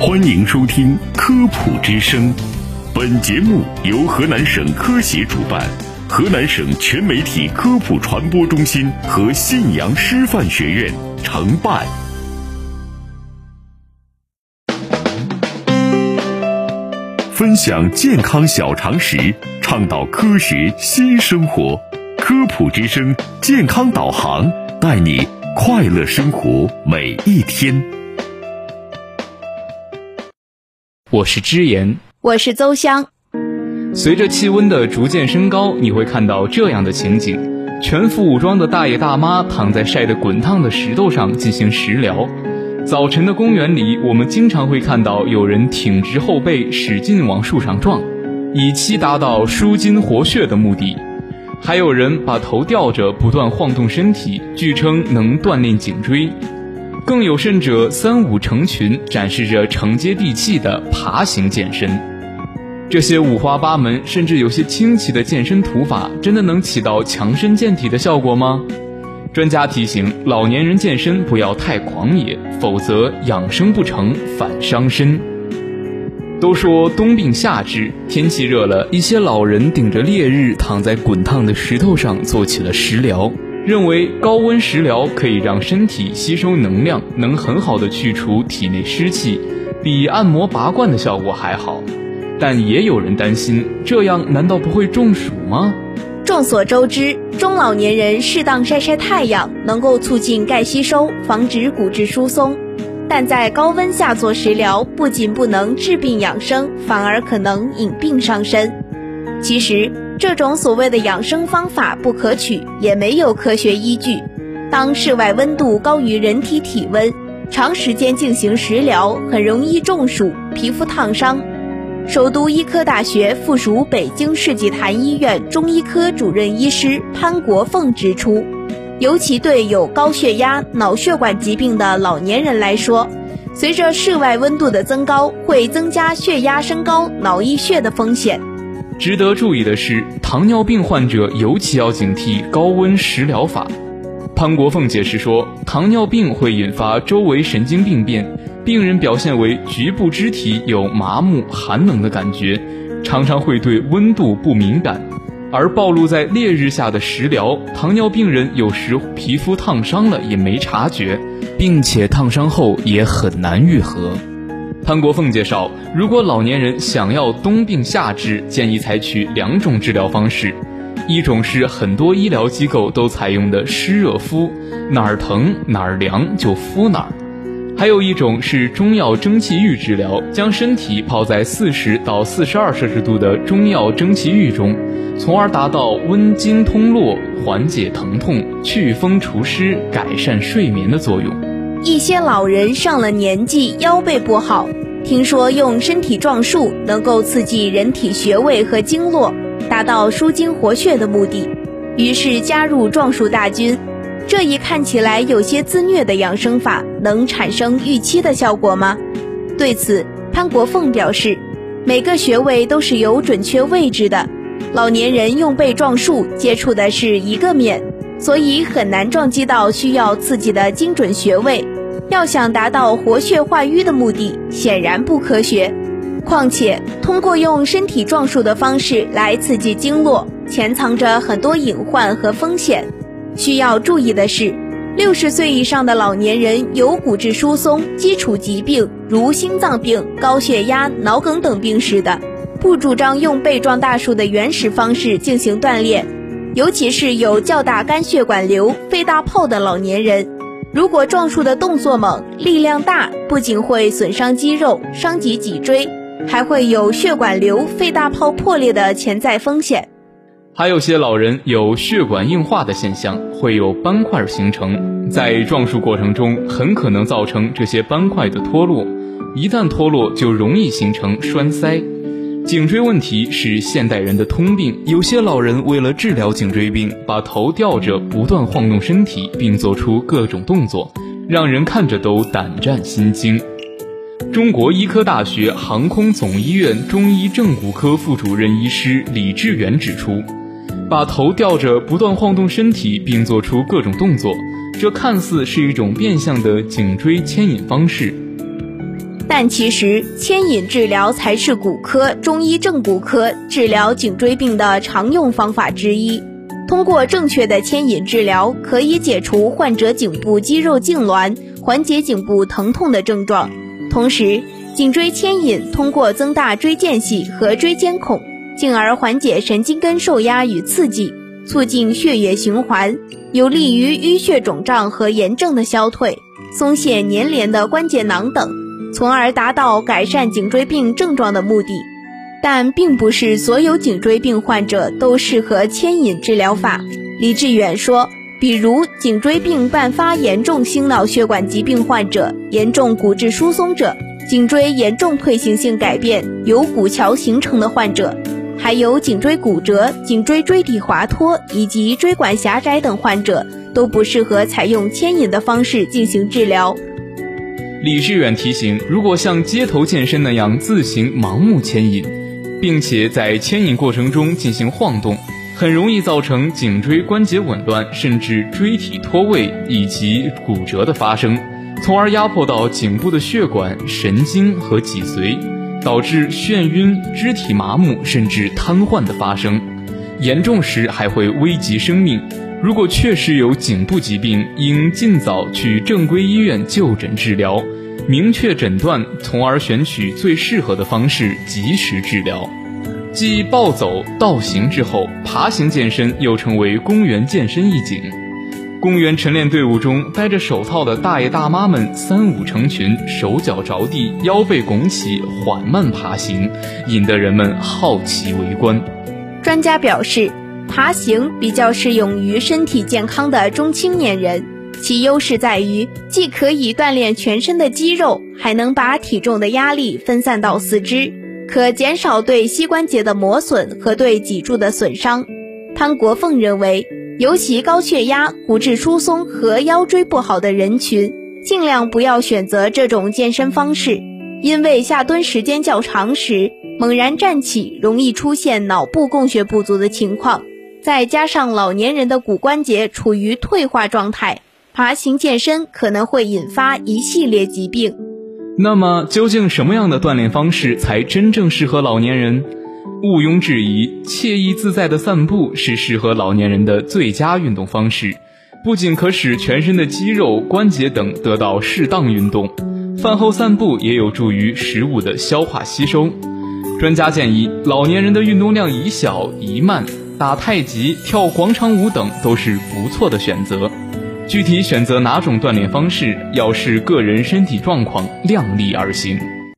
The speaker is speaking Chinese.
欢迎收听《科普之声》，本节目由河南省科协主办，河南省全媒体科普传播中心和信阳师范学院承办。分享健康小常识，倡导科学新生活。科普之声健康导航，带你快乐生活每一天。我是知言，我是邹香。随着气温的逐渐升高，你会看到这样的情景：全副武装的大爷大妈躺在晒得滚烫的石头上进行食疗。早晨的公园里，我们经常会看到有人挺直后背，使劲往树上撞，以期达到舒筋活血的目的。还有人把头吊着，不断晃动身体，据称能锻炼颈椎。更有甚者，三五成群，展示着承接地气的爬行健身。这些五花八门，甚至有些清奇的健身图法，真的能起到强身健体的效果吗？专家提醒，老年人健身不要太狂野，否则养生不成反伤身。都说冬病夏治，天气热了，一些老人顶着烈日躺在滚烫的石头上做起了食疗，认为高温食疗可以让身体吸收能量，能很好的去除体内湿气，比按摩拔罐的效果还好。但也有人担心，这样难道不会中暑吗？众所周知，中老年人适当晒晒太阳，能够促进钙吸收，防止骨质疏松。但在高温下做食疗，不仅不能治病养生，反而可能引病上身。其实，这种所谓的养生方法不可取，也没有科学依据。当室外温度高于人体体温，长时间进行食疗，很容易中暑、皮肤烫伤。首都医科大学附属北京世纪坛医院中医科主任医师潘国凤指出。尤其对有高血压、脑血管疾病的老年人来说，随着室外温度的增高，会增加血压升高、脑溢血的风险。值得注意的是，糖尿病患者尤其要警惕高温食疗法。潘国凤解释说，糖尿病会引发周围神经病变，病人表现为局部肢体有麻木、寒冷的感觉，常常会对温度不敏感。而暴露在烈日下的食疗，糖尿病人有时皮肤烫伤了也没察觉，并且烫伤后也很难愈合。潘国凤介绍，如果老年人想要冬病夏治，建议采取两种治疗方式，一种是很多医疗机构都采用的湿热敷，哪儿疼哪儿凉就敷哪儿。还有一种是中药蒸汽浴治疗，将身体泡在四十到四十二摄氏度的中药蒸汽浴中，从而达到温经通络、缓解疼痛、祛风除湿、改善睡眠的作用。一些老人上了年纪，腰背不好，听说用身体撞树能够刺激人体穴位和经络，达到舒筋活血的目的，于是加入撞树大军。这一看起来有些自虐的养生法，能产生预期的效果吗？对此，潘国凤表示，每个穴位都是有准确位置的。老年人用背撞树，接触的是一个面，所以很难撞击到需要刺激的精准穴位。要想达到活血化瘀的目的，显然不科学。况且，通过用身体撞树的方式来刺激经络，潜藏着很多隐患和风险。需要注意的是，六十岁以上的老年人有骨质疏松、基础疾病如心脏病、高血压、脑梗等病史的，不主张用背撞大树的原始方式进行锻炼，尤其是有较大肝血管瘤、肺大泡的老年人。如果撞树的动作猛、力量大，不仅会损伤肌肉、伤及脊椎，还会有血管瘤、肺大泡破裂的潜在风险。还有些老人有血管硬化的现象，会有斑块形成，在撞树过程中很可能造成这些斑块的脱落，一旦脱落就容易形成栓塞。颈椎问题是现代人的通病，有些老人为了治疗颈椎病，把头吊着不断晃动身体，并做出各种动作，让人看着都胆战心惊。中国医科大学航空总医院中医正骨科副主任医师李志远指出。把头吊着，不断晃动身体，并做出各种动作，这看似是一种变相的颈椎牵引方式。但其实牵引治疗才是骨科中医正骨科治疗颈椎病的常用方法之一。通过正确的牵引治疗，可以解除患者颈部肌肉痉挛，缓解颈部疼痛的症状。同时，颈椎牵引通过增大椎间隙和椎间孔，进而缓解神经根受压与刺激，促进血液循环，有利于淤血肿胀和炎症的消退，松懈粘连的关节囊等。从而达到改善颈椎病症状的目的，但并不是所有颈椎病患者都适合牵引治疗法。李志远说，比如颈椎病伴发严重心脑血管疾病患者、严重骨质疏松者、颈椎严重退行性改变有骨桥形成的患者，还有颈椎骨折、颈椎椎体滑脱以及椎管狭窄等患者，都不适合采用牵引的方式进行治疗。李志远提醒：如果像街头健身那样自行盲目牵引，并且在牵引过程中进行晃动，很容易造成颈椎关节紊乱，甚至椎体脱位以及骨折的发生，从而压迫到颈部的血管、神经和脊髓，导致眩晕、肢体麻木甚至瘫痪的发生，严重时还会危及生命。如果确实有颈部疾病，应尽早去正规医院就诊治疗，明确诊断，从而选取最适合的方式及时治疗。继暴走、倒行之后，爬行健身又称为公园健身一景。公园晨练队伍中，戴着手套的大爷大妈们三五成群，手脚着地，腰背拱起，缓慢爬行，引得人们好奇围观。专家表示。爬行比较适用于身体健康的中青年人，其优势在于既可以锻炼全身的肌肉，还能把体重的压力分散到四肢，可减少对膝关节的磨损和对脊柱的损伤。潘国凤认为，尤其高血压、骨质疏松和腰椎不好的人群，尽量不要选择这种健身方式，因为下蹲时间较长时，猛然站起容易出现脑部供血不足的情况。再加上老年人的骨关节处于退化状态，爬行健身可能会引发一系列疾病。那么，究竟什么样的锻炼方式才真正适合老年人？毋庸置疑，惬意自在的散步是适合老年人的最佳运动方式。不仅可使全身的肌肉、关节等得到适当运动，饭后散步也有助于食物的消化吸收。专家建议，老年人的运动量宜小宜慢。打太极、跳广场舞等都是不错的选择。具体选择哪种锻炼方式，要视个人身体状况量力而行。